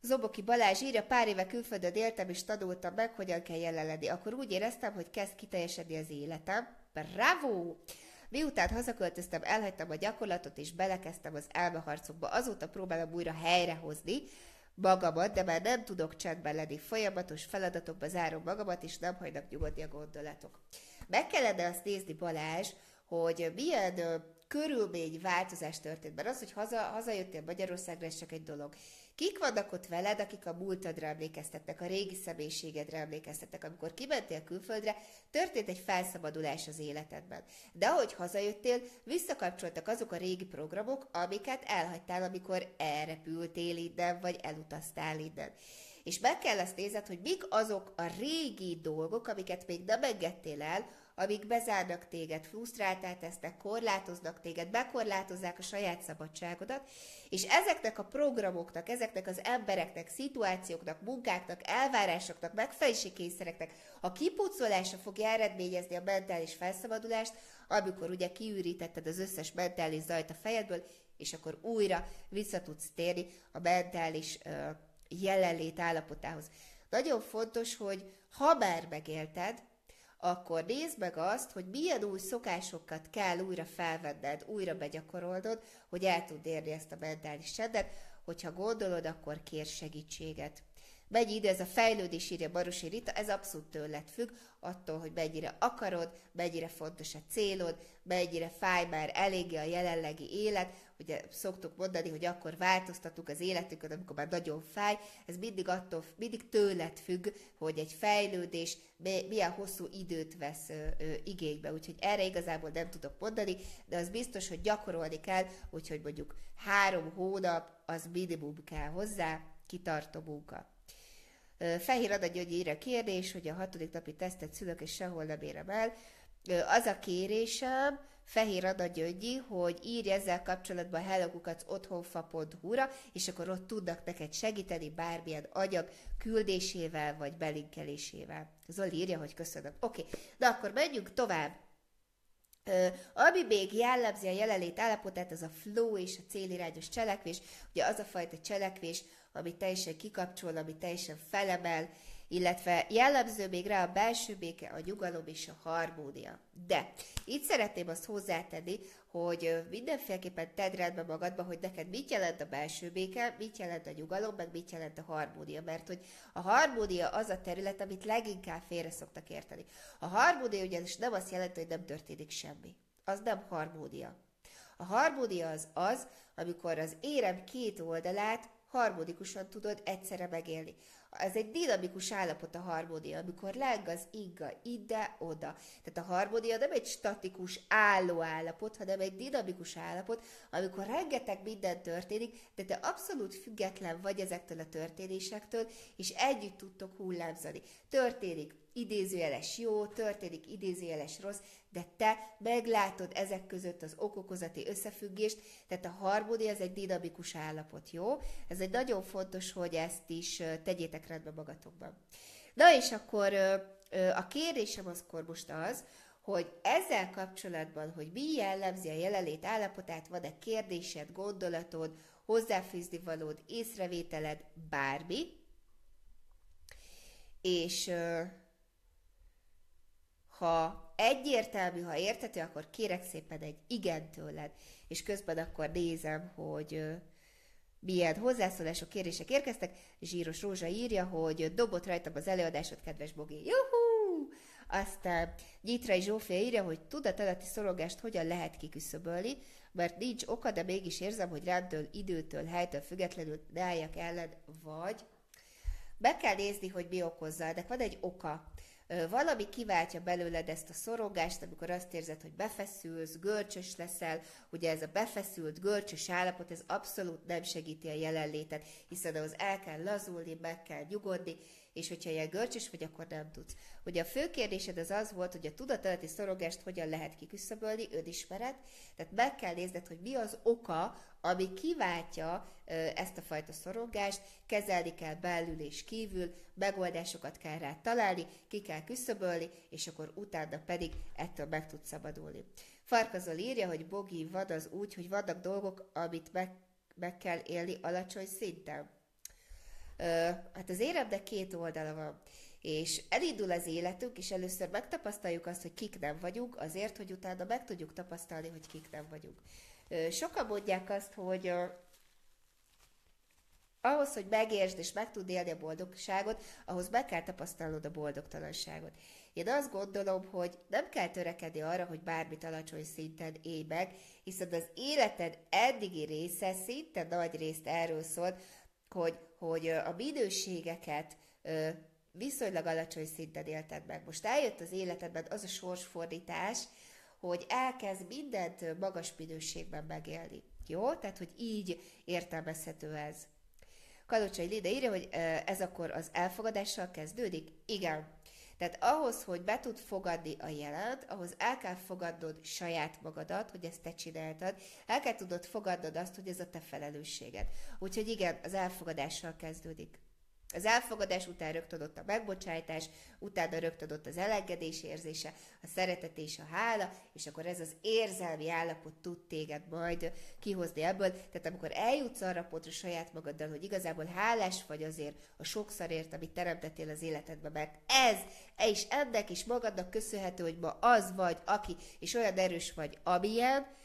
Zoboki Balázs írja, pár éve külföldön éltem és tanultam meg, hogyan kell jelenledni. Akkor úgy éreztem, hogy kezd kiteljesedni az életem, Bravo! Miután hazaköltöztem, elhagytam a gyakorlatot, és belekezdtem az elmeharcokba. Azóta próbálom újra helyrehozni magamat, de már nem tudok csendben lenni. Folyamatos feladatokba zárom magamat, és nem hagynak nyugodni a gondolatok. Meg kellene azt nézni, Balázs, hogy milyen körülmény változás történt. Mert az, hogy haza, hazajöttél Magyarországra, ez csak egy dolog. Kik vannak ott veled, akik a múltadra emlékeztettek, a régi személyiségedre emlékeztettek? Amikor kimentél külföldre, történt egy felszabadulás az életedben. De ahogy hazajöttél, visszakapcsoltak azok a régi programok, amiket elhagytál, amikor elrepültél innen, vagy elutaztál innen. És meg kell azt nézed, hogy mik azok a régi dolgok, amiket még nem engedtél el, amik bezárnak téged, frusztráltá tesznek, korlátoznak téged, bekorlátozzák a saját szabadságodat, és ezeknek a programoknak, ezeknek az embereknek, szituációknak, munkáknak, elvárásoknak, megfelelési kényszereknek a kipucolása fogja eredményezni a mentális felszabadulást, amikor ugye kiürítetted az összes mentális zajt a fejedből, és akkor újra vissza tudsz térni a mentális jelenlét állapotához. Nagyon fontos, hogy ha már megélted, akkor nézd meg azt, hogy milyen új szokásokat kell újra felvenned, újra begyakorolnod, hogy el tud érni ezt a mentális csendet, hogyha gondolod, akkor kér segítséget. Megy ide, ez a fejlődés, írja Barosi Rita, ez abszolút tőled függ, attól, hogy mennyire akarod, mennyire fontos a célod, mennyire fáj már eléggé a jelenlegi élet. Ugye szoktuk mondani, hogy akkor változtatunk az életünket, amikor már nagyon fáj. Ez mindig attól, mindig tőled függ, hogy egy fejlődés milyen hosszú időt vesz igénybe. Úgyhogy erre igazából nem tudok mondani, de az biztos, hogy gyakorolni kell, úgyhogy mondjuk három hónap az minimum kell hozzá, kitartó munka. Fehér Adagyöngy ír a kérdés, hogy a hatodik napi tesztet szülök, és sehol nem érem el. Az a kérésem, Fehér Adagyöngyi, hogy írj ezzel kapcsolatban hellokukat otthonfa.hu-ra, és akkor ott tudnak neked segíteni bármilyen agyag küldésével, vagy belinkelésével. Zoli írja, hogy köszönöm. Oké, okay. de akkor menjünk tovább. Uh, ami még jellemzi a jelenlét állapotát, az a flow és a célirányos cselekvés. Ugye az a fajta cselekvés, ami teljesen kikapcsol, ami teljesen felemel, illetve jellemző még rá a belső béke, a nyugalom és a harmónia. De itt szeretném azt hozzátenni, hogy mindenféleképpen tedd rendbe magadba, hogy neked mit jelent a belső béke, mit jelent a nyugalom, meg mit jelent a harmónia, mert hogy a harmónia az a terület, amit leginkább félre szoktak érteni. A harmónia ugyanis nem azt jelenti, hogy nem történik semmi. Az nem harmónia. A harmónia az az, amikor az érem két oldalát harmonikusan tudod egyszerre megélni. Ez egy dinamikus állapot a harmónia, amikor leng az igga ide-oda. Tehát a harmónia nem egy statikus, álló állapot, hanem egy dinamikus állapot, amikor rengeteg minden történik, de te abszolút független vagy ezektől a történésektől, és együtt tudtok hullámzani. Történik idézőjeles jó, történik idézőjeles rossz, de te meglátod ezek között az okokozati összefüggést, tehát a harmónia ez egy dinamikus állapot, jó? Ez egy nagyon fontos, hogy ezt is tegyétek rendbe magatokban. Na és akkor a kérdésem az akkor most az, hogy ezzel kapcsolatban, hogy mi jellemzi a jelenlét állapotát, van-e kérdésed, gondolatod, hozzáfűzni valód, észrevételed, bármi, és ha egyértelmű, ha értető, akkor kérek szépen egy igen tőled, és közben akkor nézem, hogy milyen hozzászólások, kérések érkeztek. Zsíros Rózsa írja, hogy dobott rajtam az előadásod, kedves Bogi. Juhú! Aztán Nyitrai Zsófia írja, hogy tudatalatti szorogást hogyan lehet kiküszöbölni, mert nincs oka, de mégis érzem, hogy rendtől, időtől, helytől függetlenül ne álljak ellen, vagy be kell nézni, hogy mi okozza, de van egy oka valami kiváltja belőled ezt a szorogást, amikor azt érzed, hogy befeszülsz, görcsös leszel, ugye ez a befeszült, görcsös állapot, ez abszolút nem segíti a jelenlétet, hiszen ahhoz el kell lazulni, meg kell nyugodni, és hogyha ilyen görcsös vagy, akkor nem tudsz. Ugye a fő kérdésed az az volt, hogy a tudatalatti szorogást hogyan lehet kiküszöbölni, önismeret, tehát meg kell nézned, hogy mi az oka, ami kiváltja ezt a fajta szorongást, kezelni kell belül és kívül, megoldásokat kell rá találni, ki kell küszöbölni, és akkor utána pedig ettől meg tud szabadulni. Farkazol írja, hogy bogi vad az úgy, hogy vannak dolgok, amit meg, meg kell élni alacsony szinten. Hát az éremnek két oldala van. És elindul az életünk, és először megtapasztaljuk azt, hogy kik nem vagyunk, azért, hogy utána meg tudjuk tapasztalni, hogy kik nem vagyunk. Sokan mondják azt, hogy ahhoz, hogy megértsd és meg tud élni a boldogságot, ahhoz be kell tapasztalnod a boldogtalanságot. Én azt gondolom, hogy nem kell törekedni arra, hogy bármit alacsony szinten élj meg, hiszen az életed eddigi része szinte nagy részt erről szól, hogy, hogy a minőségeket viszonylag alacsony szinten élted meg. Most eljött az életedben az a sorsfordítás, hogy elkezd mindent magas minőségben megélni. Jó? Tehát, hogy így értelmezhető ez. Kalocsai Lide írja, hogy ez akkor az elfogadással kezdődik? Igen. Tehát ahhoz, hogy be tud fogadni a jelent, ahhoz el kell fogadnod saját magadat, hogy ezt te csináltad, el kell tudod fogadnod azt, hogy ez a te felelősséged. Úgyhogy igen, az elfogadással kezdődik. Az elfogadás után rögtön ott a megbocsájtás, utána rögtön ott az elengedés érzése, a szeretet és a hála, és akkor ez az érzelmi állapot tud téged majd kihozni ebből. Tehát amikor eljutsz arra pontra saját magaddal, hogy igazából hálás vagy azért a sokszorért, amit teremtettél az életedben, mert ez, és ennek is magadnak köszönhető, hogy ma az vagy, aki, és olyan erős vagy, amilyen,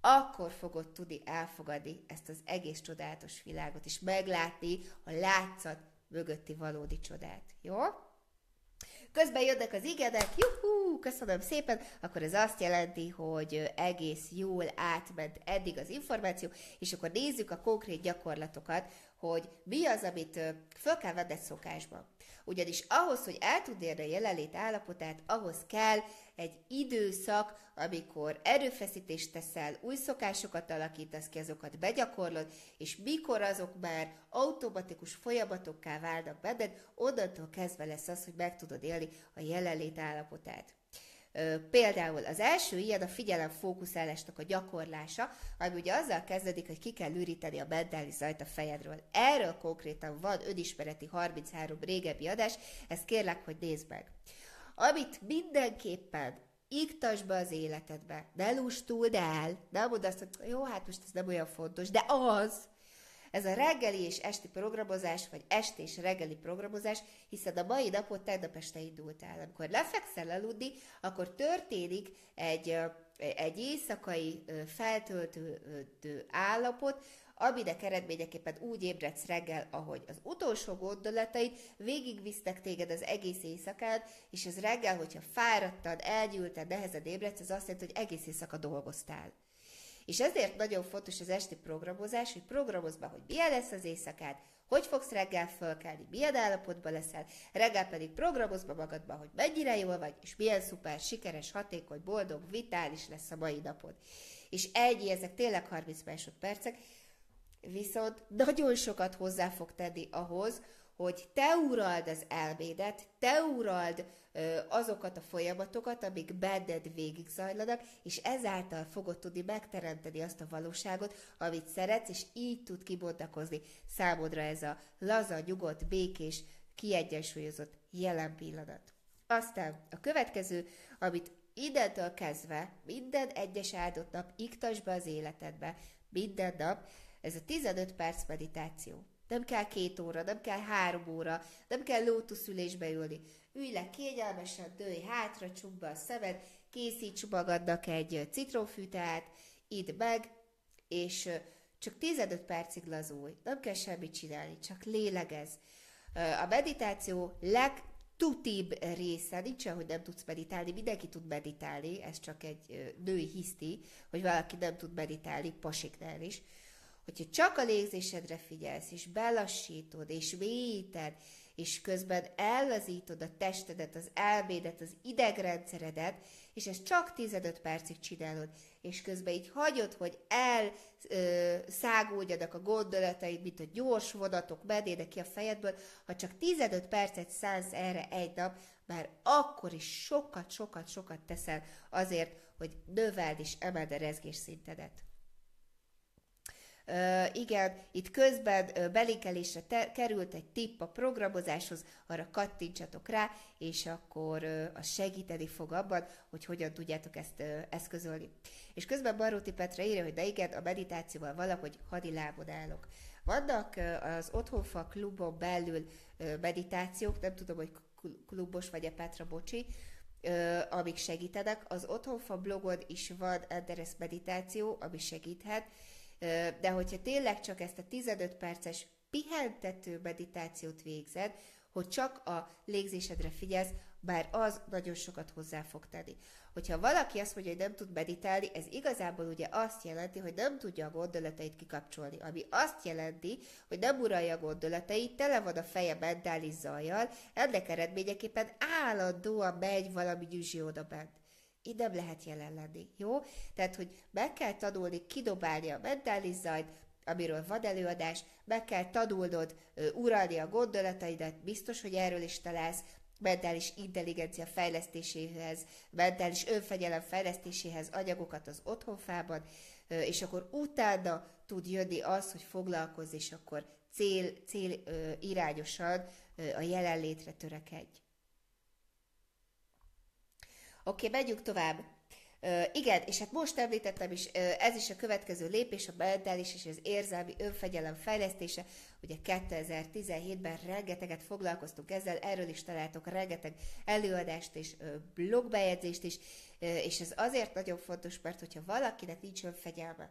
akkor fogod tudni elfogadni ezt az egész csodálatos világot, és meglátni a látszat mögötti valódi csodát. Jó? Közben jönnek az igedek, juhú, köszönöm szépen, akkor ez azt jelenti, hogy egész jól átment eddig az információ, és akkor nézzük a konkrét gyakorlatokat, hogy mi az, amit föl kell venned szokásba. Ugyanis ahhoz, hogy el tud érni a jelenlét állapotát, ahhoz kell egy időszak, amikor erőfeszítést teszel, új szokásokat alakítasz ki, azokat begyakorlod, és mikor azok már automatikus folyamatokká válnak benned, onnantól kezdve lesz az, hogy meg tudod élni a jelenlét állapotát. Például az első ilyen a figyelem fókuszálásnak a gyakorlása, ami ugye azzal kezdődik, hogy ki kell üríteni a mentális zajt a fejedről. Erről konkrétan van önismereti 33 régebbi adás, ezt kérlek, hogy nézd meg. Amit mindenképpen iktasd be az életedbe, ne lustuld el, ne mondd azt, hogy jó, hát most ez nem olyan fontos, de az, ez a reggeli és esti programozás, vagy esti és reggeli programozás, hiszen a mai napot tegnap este indultál. Amikor lefekszel aludni, akkor történik egy, egy éjszakai feltöltő állapot, aminek eredményeképpen úgy ébredsz reggel, ahogy az utolsó gondolataid végigvisztek téged az egész éjszakán, és ez reggel, hogyha fáradtad, elgyűlted, nehezed ébredsz, az azt jelenti, hogy egész éjszaka dolgoztál. És ezért nagyon fontos az esti programozás, hogy programozd be, hogy milyen lesz az éjszakád, hogy fogsz reggel fölkelni, milyen állapotban leszel, reggel pedig programozd be magadba, hogy mennyire jól vagy, és milyen szuper, sikeres, hatékony, boldog, vitális lesz a mai napod. És egy, ezek tényleg 30 másodpercek, viszont nagyon sokat hozzá fog tenni ahhoz, hogy te urald az elmédet, te urald ö, azokat a folyamatokat, amik benned végig zajlanak, és ezáltal fogod tudni megteremteni azt a valóságot, amit szeretsz, és így tud kibontakozni számodra ez a laza, nyugodt, békés, kiegyensúlyozott jelen pillanat. Aztán a következő, amit innentől kezdve minden egyes áldott nap iktasd be az életedbe, minden nap, ez a 15 perc meditáció. Nem kell két óra, nem kell három óra, nem kell lótuszülésbe ülni. Ülj le kényelmesen, dőj hátra, csukd be a szemed, készíts magadnak egy citronfűtát, idd meg, és csak 15 percig lazulj. Nem kell semmit csinálni, csak lélegez. A meditáció legtutibb része, nincs hogy nem tudsz meditálni, mindenki tud meditálni, ez csak egy női hiszti, hogy valaki nem tud meditálni, pasiknál is hogyha csak a légzésedre figyelsz, és belassítod, és mélyíted, és közben ellazítod a testedet, az elmédet, az idegrendszeredet, és ezt csak 15 percig csinálod, és közben így hagyod, hogy elszágódjanak a gondolataid, mint a gyors vonatok medének ki a fejedből, ha csak 15 percet szánsz erre egy nap, már akkor is sokat, sokat, sokat teszel azért, hogy növeld és emeld a rezgésszintedet. Igen, itt közben belinkelésre te- került egy tipp a programozáshoz, arra kattintsatok rá, és akkor az segíteni fog abban, hogy hogyan tudjátok ezt eszközölni. És közben Baróti Petra írja, hogy de igen, a meditációval valahogy hadilábon állok. Vannak az Otthonfa klubon belül meditációk, nem tudom, hogy klubos, vagy a Petra Bocsi, amik segítenek. Az Otthonfa blogod is van Enderes meditáció, ami segíthet, de hogyha tényleg csak ezt a 15 perces pihentető meditációt végzed, hogy csak a légzésedre figyelsz, bár az nagyon sokat hozzá fog tenni. Hogyha valaki azt mondja, hogy nem tud meditálni, ez igazából ugye azt jelenti, hogy nem tudja a gondolatait kikapcsolni, ami azt jelenti, hogy nem uralja a gondolatait, tele van a feje mentális zajjal, ennek eredményeképpen állandóan megy valami gyűzsi oda bent. Nem lehet jelen lenni, jó? Tehát, hogy meg kell tanulni kidobálni a mentális zajt, amiről előadás, meg kell tanulnod uralni a gondolataidat, biztos, hogy erről is találsz, mentális intelligencia fejlesztéséhez, mentális önfegyelem fejlesztéséhez anyagokat az otthonfában, és akkor utána tud jönni az, hogy foglalkozz, és akkor cél, cél irányosan a jelenlétre törekedj. Oké, megyünk tovább. Uh, igen, és hát most említettem is, ez is a következő lépés, a mentális és az érzelmi önfegyelem fejlesztése. Ugye 2017-ben rengeteget foglalkoztunk ezzel, erről is találtok rengeteg előadást és blogbejegyzést is, és ez azért nagyon fontos, mert hogyha valakinek nincs önfegyelme,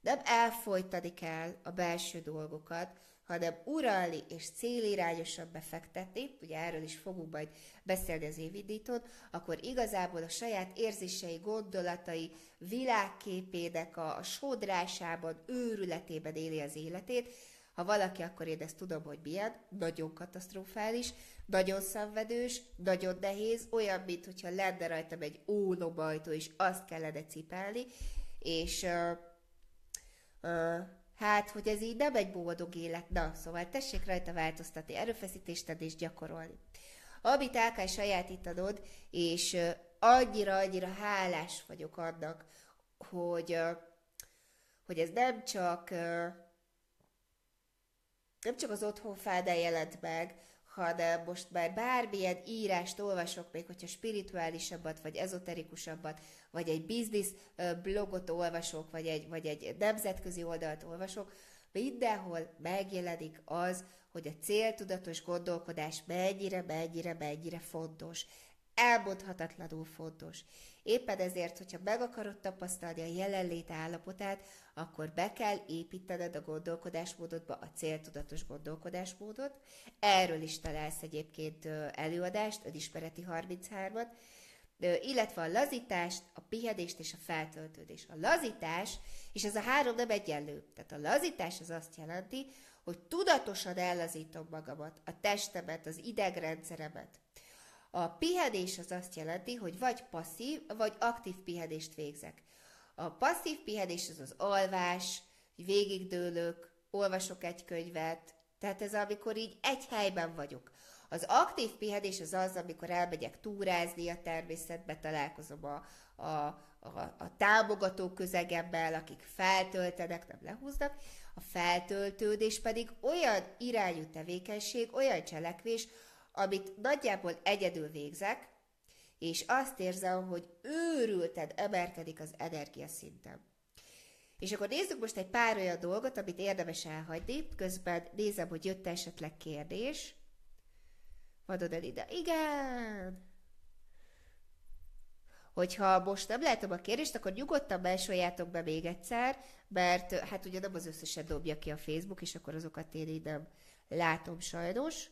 nem elfolytani kell a belső dolgokat, hanem uralni és célirányosan befektetni, ugye erről is fogunk majd beszélni az évindítón, akkor igazából a saját érzései, gondolatai, világképének a, a sodrásában, őrületében éli az életét. Ha valaki, akkor én ezt tudom, hogy milyen, nagyon katasztrofális, nagyon szenvedős, nagyon nehéz, olyan, mint hogyha lenne rajtam egy ólomajtó, és azt kellene cipelni, és uh, uh, Hát, hogy ez így nem egy boldog élet. Na, szóval tessék rajta változtatni, erőfeszítést tenni és gyakorolni. Amit el kell sajátítanod, és annyira-annyira hálás vagyok annak, hogy, hogy ez nem csak nem csak az otthonfádán jelent meg, hanem most már bármilyen írást olvasok, még hogyha spirituálisabbat, vagy ezoterikusabbat, vagy egy biznisz blogot olvasok, vagy egy, vagy egy nemzetközi oldalt olvasok, mindenhol megjelenik az, hogy a céltudatos gondolkodás mennyire, mennyire, mennyire fontos. Elmondhatatlanul fontos. Éppen ezért, hogyha meg akarod tapasztalni a jelenlét állapotát, akkor be kell építened a gondolkodásmódodba a céltudatos gondolkodásmódot. Erről is találsz egyébként előadást, önismereti 33-at, illetve a lazítást, a pihedést és a feltöltődést. A lazítás, és ez a három nem egyenlő. Tehát a lazítás az azt jelenti, hogy tudatosan ellazítom magamat, a testemet, az idegrendszeremet. A pihedés az azt jelenti, hogy vagy passzív, vagy aktív pihedést végzek. A passzív pihedés az az alvás, végigdőlök, olvasok egy könyvet, tehát ez amikor így egy helyben vagyok. Az aktív pihedés az az, amikor elmegyek túrázni a természetbe, találkozom a, a, a, a támogató közegemmel, akik feltöltenek, nem lehúznak. A feltöltődés pedig olyan irányú tevékenység, olyan cselekvés, amit nagyjából egyedül végzek, és azt érzem, hogy őrülted emelkedik az energiaszintem. És akkor nézzük most egy pár olyan dolgot, amit érdemes elhagyni, közben nézem, hogy jött esetleg kérdés. Vadod el ide. Igen! Hogyha most nem látom a kérdést, akkor nyugodtan belsoljátok be még egyszer, mert hát ugye nem az összeset dobja ki a Facebook, és akkor azokat én így nem látom sajnos.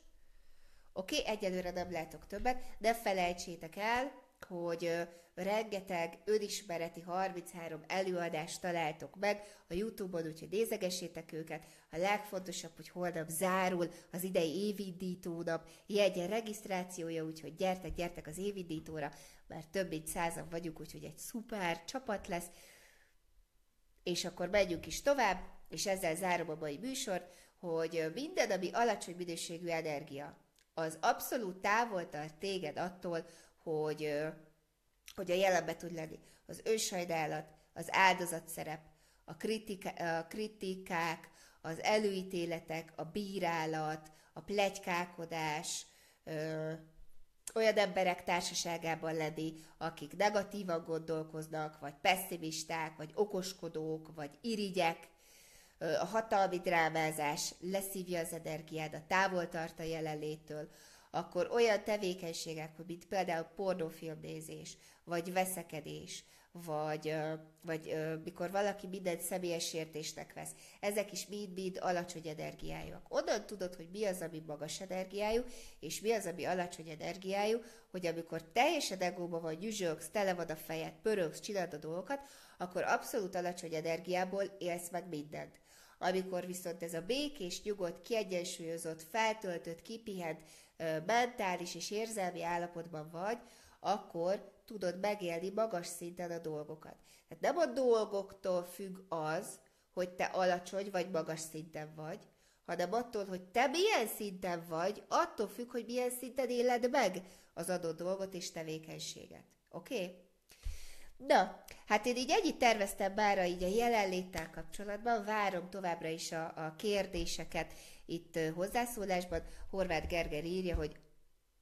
Oké, okay, egyelőre nem látok többet, de felejtsétek el, hogy rengeteg önismereti 33 előadást találtok meg a Youtube-on, úgyhogy nézegessétek őket. A legfontosabb, hogy holnap zárul az idei évindítónap, jegyen regisztrációja, úgyhogy gyertek, gyertek az évindítóra, mert több mint százan vagyunk, úgyhogy egy szuper csapat lesz. És akkor megyünk is tovább, és ezzel zárom a mai műsort, hogy minden, ami alacsony minőségű energia, az abszolút távol tart téged attól, hogy, hogy a jelenbe tud lenni. Az ősajdálat, az áldozatszerep, a, kritika, a kritikák, az előítéletek, a bírálat, a plegykálkodás, ö, olyan emberek társaságában lenni, akik negatívan gondolkoznak, vagy pessimisták, vagy okoskodók, vagy irigyek, a hatalmi drámázás leszívja az energiád, a távol tart a jelenléttől, akkor olyan tevékenységek, mint például pornófilmnézés, vagy veszekedés, vagy, vagy mikor valaki mindent személyes sértésnek vesz. Ezek is mind-mind alacsony energiájúak. Onnan tudod, hogy mi az, ami magas energiájú, és mi az, ami alacsony energiájú, hogy amikor teljesen egóba vagy, nyüzsögsz, tele van a fejed, pörögsz, csinálod a dolgokat, akkor abszolút alacsony energiából élsz meg mindent. Amikor viszont ez a békés, nyugodt, kiegyensúlyozott, feltöltött, kipihent, mentális és érzelmi állapotban vagy, akkor tudod megélni magas szinten a dolgokat. Tehát nem a dolgoktól függ az, hogy te alacsony vagy magas szinten vagy, hanem attól, hogy te milyen szinten vagy, attól függ, hogy milyen szinten éled meg az adott dolgot és tevékenységet. Oké? Okay? Na, hát én így egyit terveztem már így a jelenléttel kapcsolatban, várom továbbra is a, a kérdéseket itt hozzászólásban. Horváth Gerger írja, hogy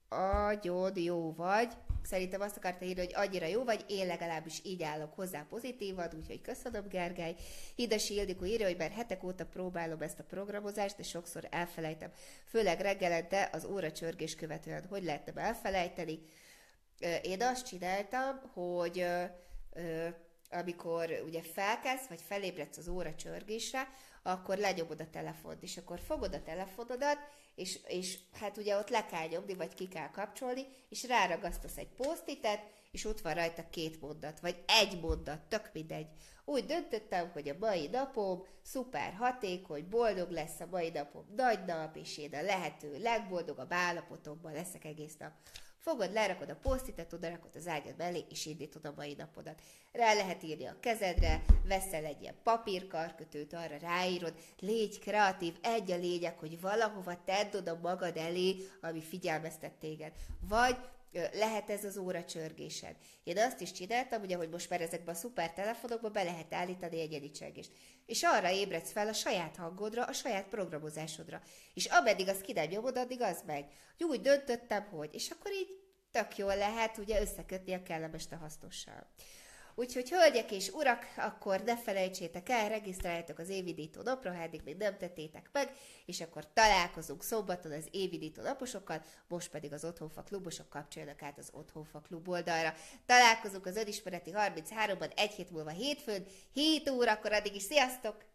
agyod jó vagy, szerintem azt akarta írni, hogy annyira jó vagy, én legalábbis így állok hozzá pozitívan, úgyhogy köszönöm Gergely. Hidasi Ildikó írja, hogy már hetek óta próbálom ezt a programozást, de sokszor elfelejtem. Főleg reggelente az óra csörgés követően, hogy lehetne elfelejteni. Én azt csináltam, hogy amikor ugye felkelsz, vagy felébredsz az óra csörgésre, akkor lenyomod a telefont, és akkor fogod a telefonodat, és, és hát ugye ott le kell nyomni, vagy ki kell kapcsolni, és ráragasztasz egy posztitet, és ott van rajta két mondat, vagy egy mondat, tök mindegy. Úgy döntöttem, hogy a mai napom szuper hatékony, boldog lesz a mai napom, nagy nap, és én a lehető legboldogabb állapotomban leszek egész nap. Fogod, lerakod a posztitet, oda rakod az ágyad mellé, és indítod a mai napodat. Rá lehet írni a kezedre, veszel egy ilyen papírkarkötőt, arra ráírod, légy kreatív, egy a lényeg, hogy valahova tedd oda magad elé, ami figyelmeztet téged. Vagy lehet ez az óra csörgésed. Én azt is csináltam, ugye, hogy most már ezekben a szuper telefonokba be lehet állítani egyedi csörgést. És arra ébredsz fel a saját hangodra, a saját programozásodra. És ameddig az ki nem nyomod, addig az megy. Úgy döntöttem, hogy. És akkor így tök jól lehet ugye összekötni a kellemes a hasznossal. Úgyhogy hölgyek és urak, akkor ne felejtsétek el, regisztráljátok az évidító napra, ha eddig még nem tettétek meg, és akkor találkozunk szombaton az évidító naposokkal, most pedig az Otthonfa klubosok kapcsoljanak át az Otthonfa klub oldalra. Találkozunk az önismereti 33-ban egy hét múlva hétfőn, 7 órakor, addig is sziasztok!